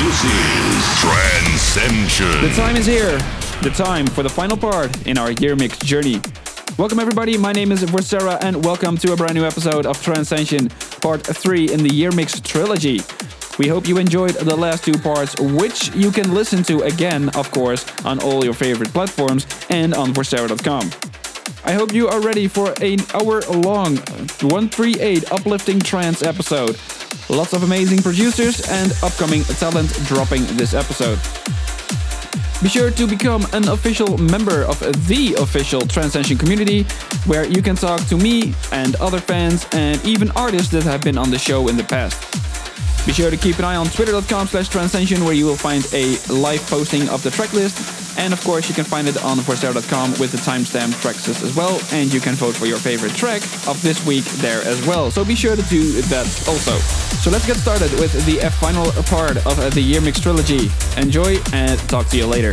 this is Trancescension. The time is here. The time for the final part in our year mix journey. Welcome everybody, my name is Vorcera and welcome to a brand new episode of Trancescension, part 3 in the year mix trilogy. We hope you enjoyed the last two parts, which you can listen to again, of course, on all your favorite platforms and on Vorcera.com. I hope you are ready for an hour long 138 uplifting trance episode. Lots of amazing producers and upcoming talent dropping this episode. Be sure to become an official member of the official Trancescension community, where you can talk to me and other fans and even artists that have been on the show in the past. Be sure to keep an eye on twitter.com slash trancescension where you will find a live posting of the track list. And of course, you can find it on Vorcera.com with the timestamp tracks as well. And you can vote for your favorite track of this week there as well. So be sure to do that also. So let's get started with the final part of the Year Mix Trilogy. Enjoy and talk to you later.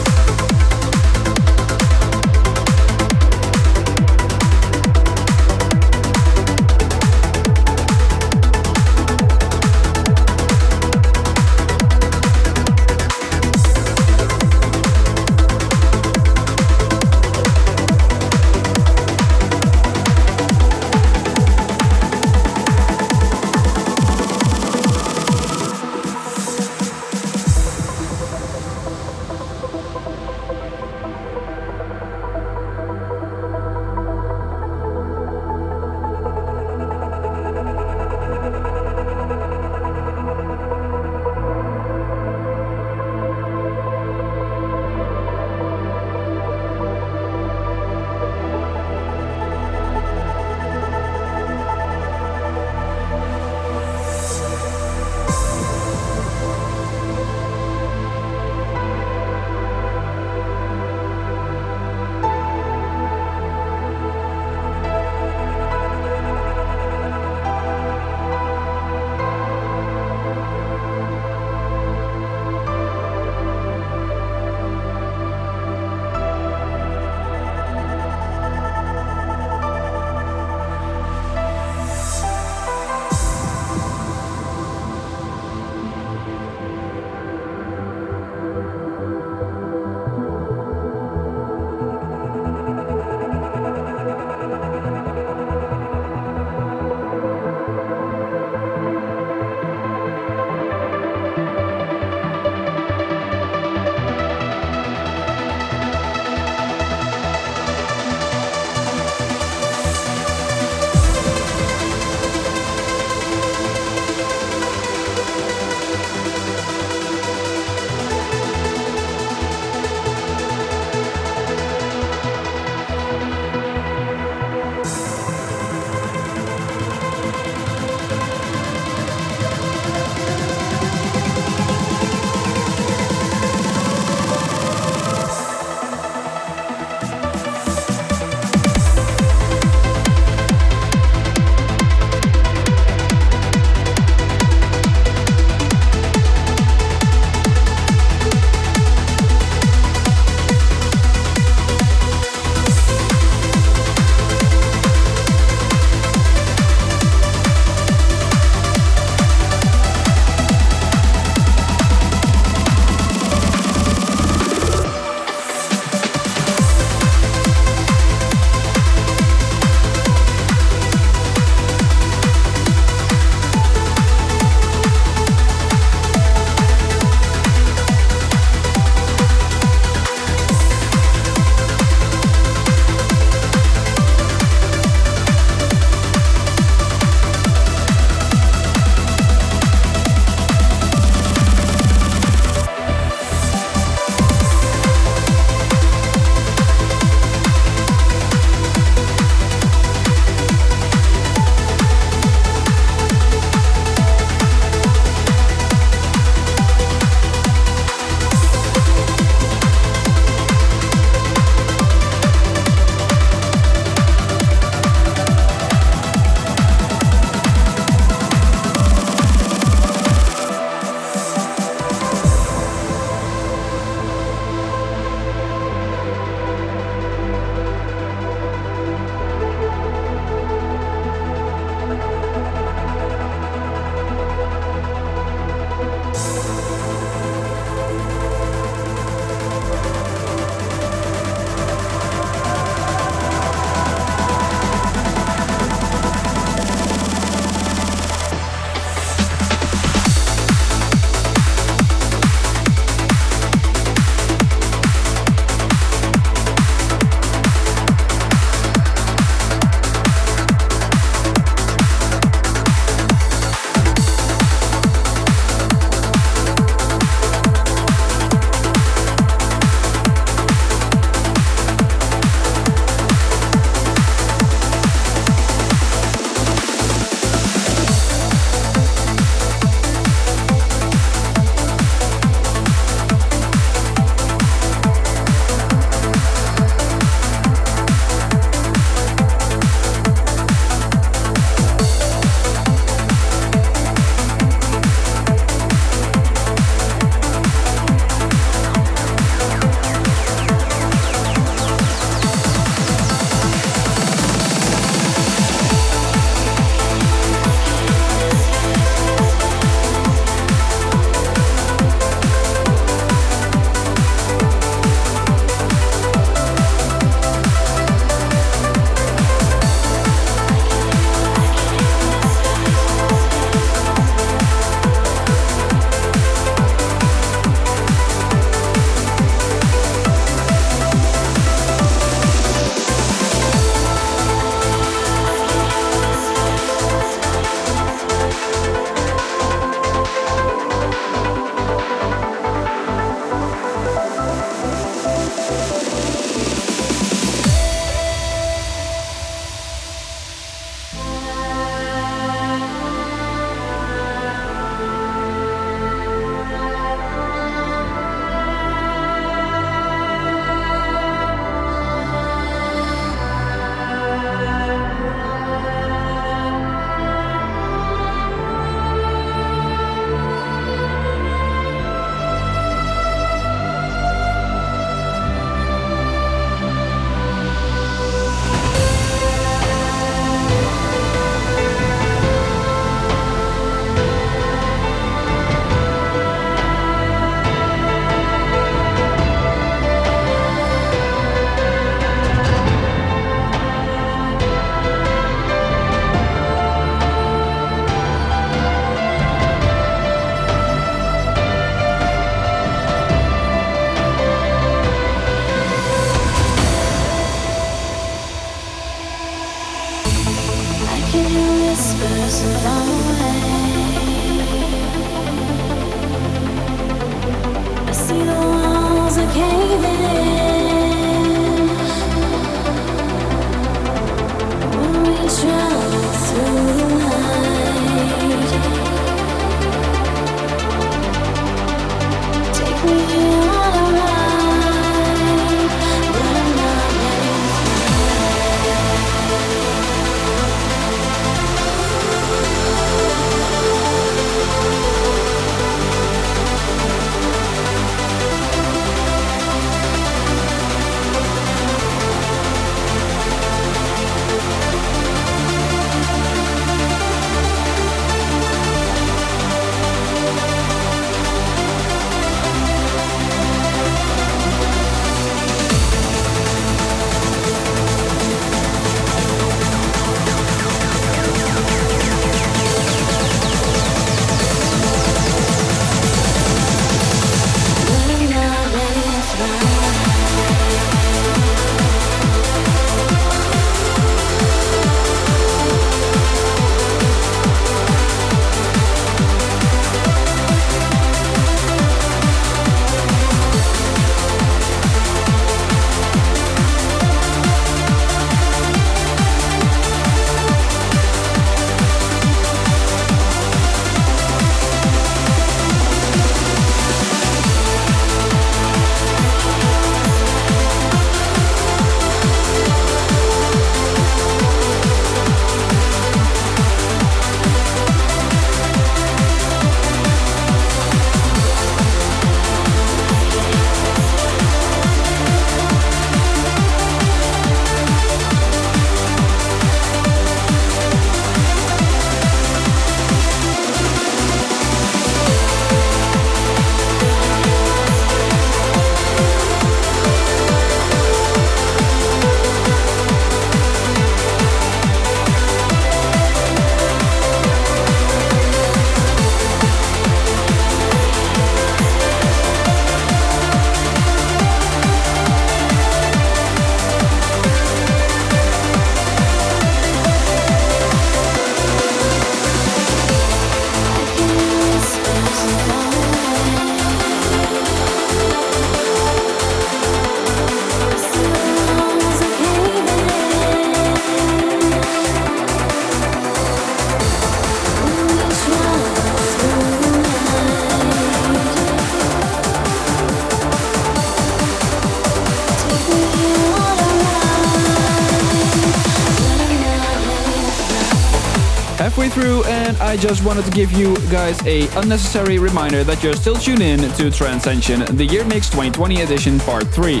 Through, and I just wanted to give you guys a unnecessary reminder that you're still tuned in to Trancescension, the Year Mix 2020 edition, part 3.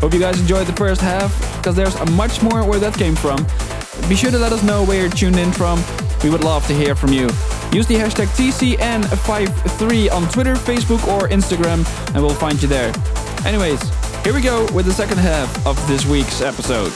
Hope you guys enjoyed the first half, because there's much more where that came from. Be sure to let us know where you're tuned in from. We would love to hear from you. Use the hashtag TCN53 on Twitter, Facebook, or Instagram, and we'll find you there. Anyways, here we go with the second half of this week's episode.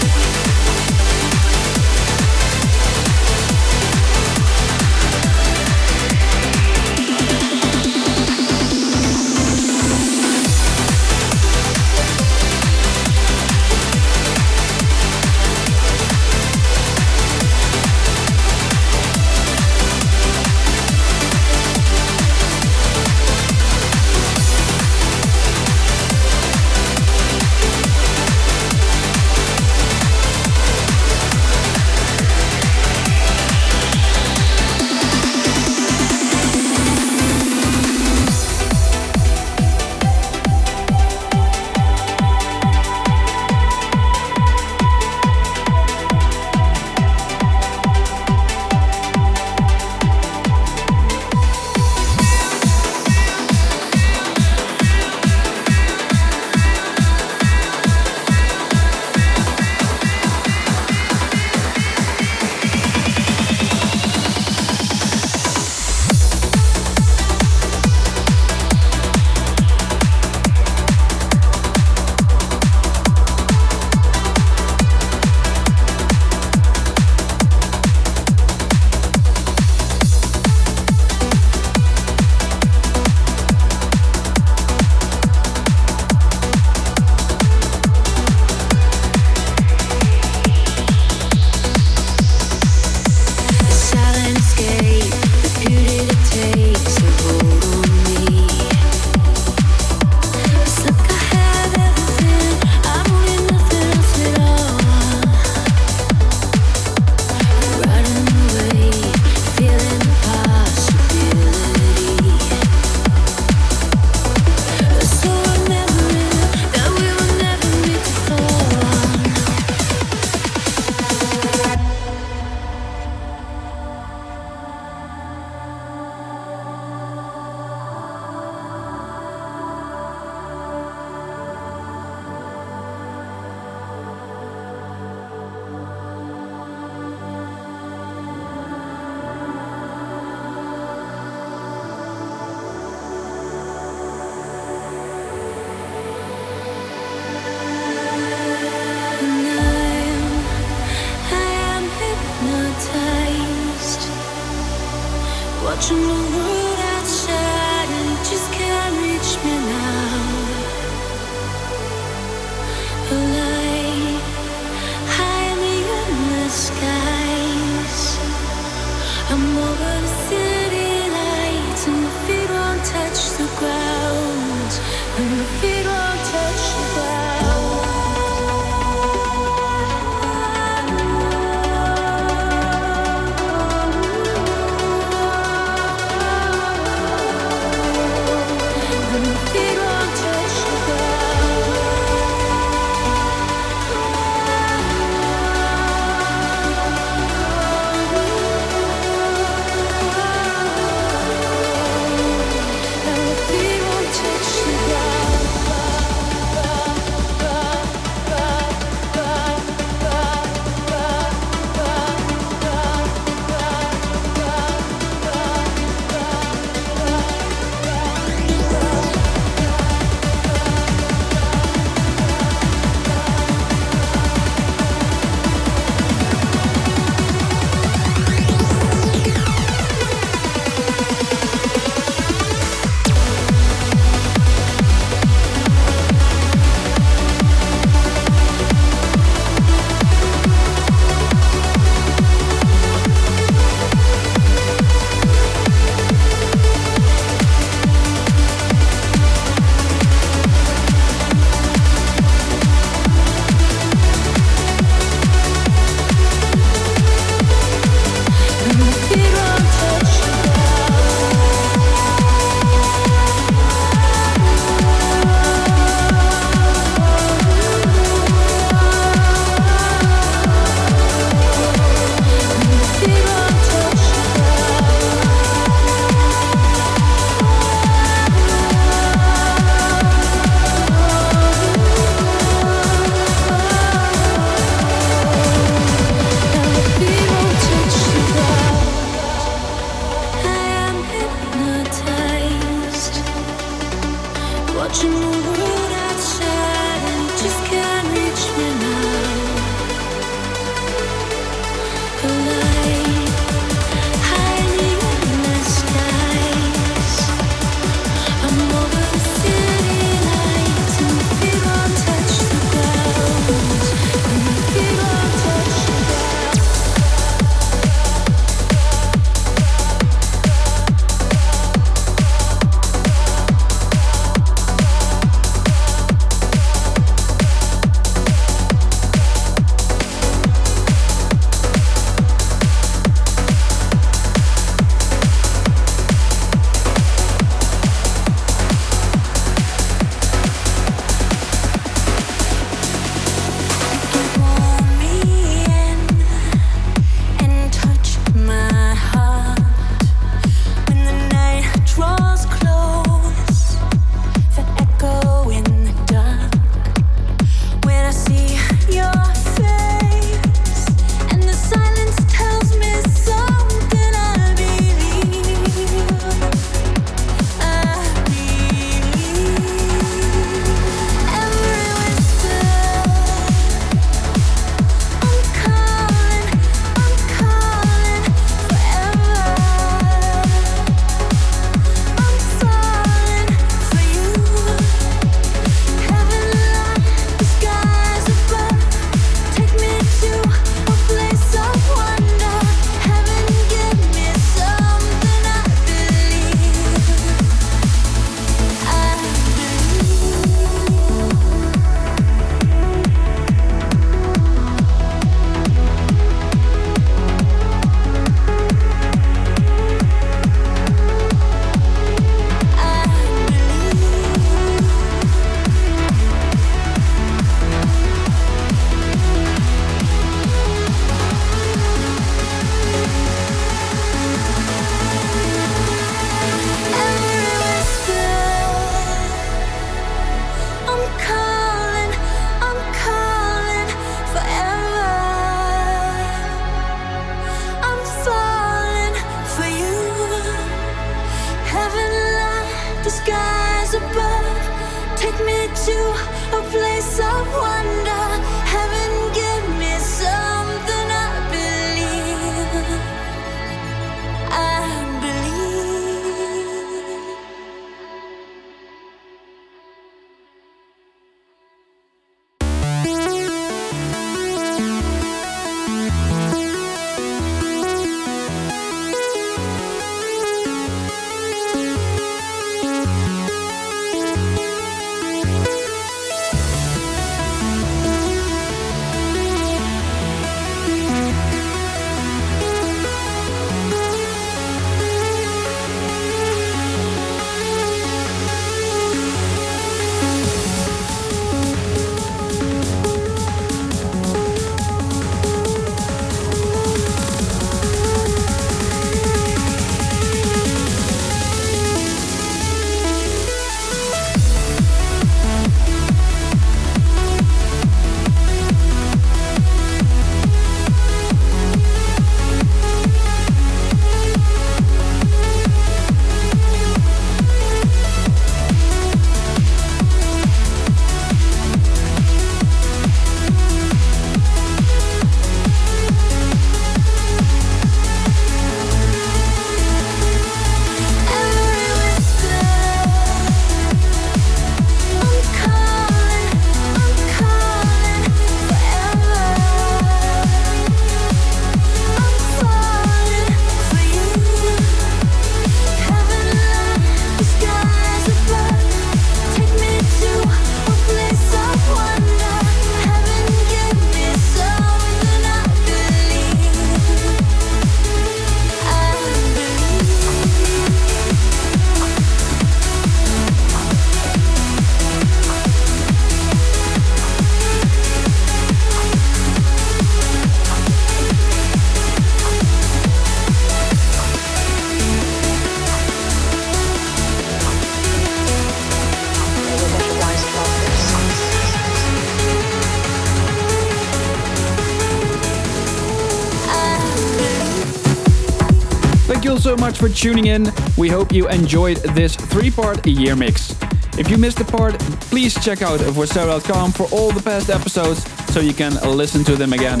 So much for tuning in. We hope you enjoyed this three part year mix. If you missed a part, please check out vorcera.com for all the past episodes so you can listen to them again.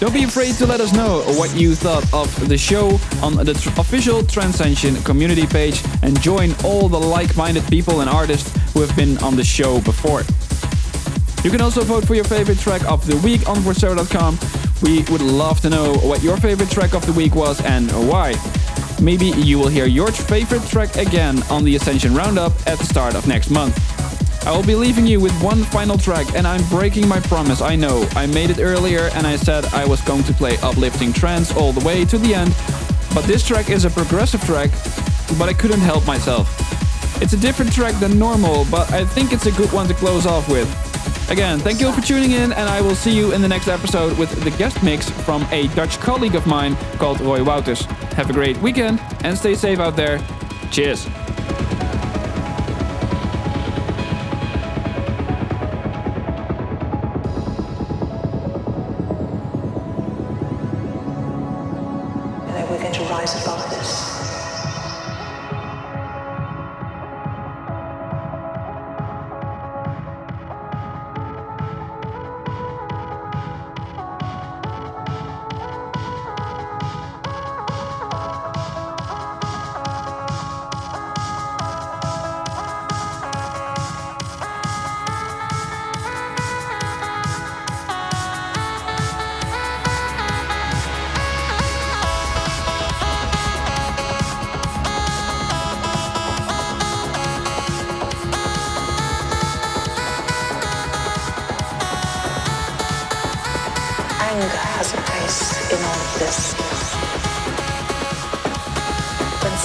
Don't be afraid to let us know what you thought of the show on the tr- official Trancescension community page and join all the like minded people and artists who have been on the show before. You can also vote for your favorite track of the week on vorcera.com. We would love to know what your favorite track of the week was and why. Maybe you will hear your favorite track again on the Ascension Roundup at the start of next month. I will be leaving you with one final track, and I'm breaking my promise, I know. I made it earlier and I said I was going to play uplifting trance all the way to the end, but this track is a progressive track, but I couldn't help myself. It's a different track than normal, but I think it's a good one to close off with. Again, thank you for tuning in, and I will see you in the next episode with the guest mix from a Dutch colleague of mine called Roy Wouters. Have a great weekend and stay safe out there. Cheers.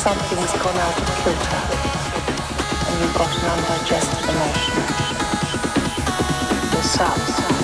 Something's gone out of kilter and you've got an undigested emotion. Yourself.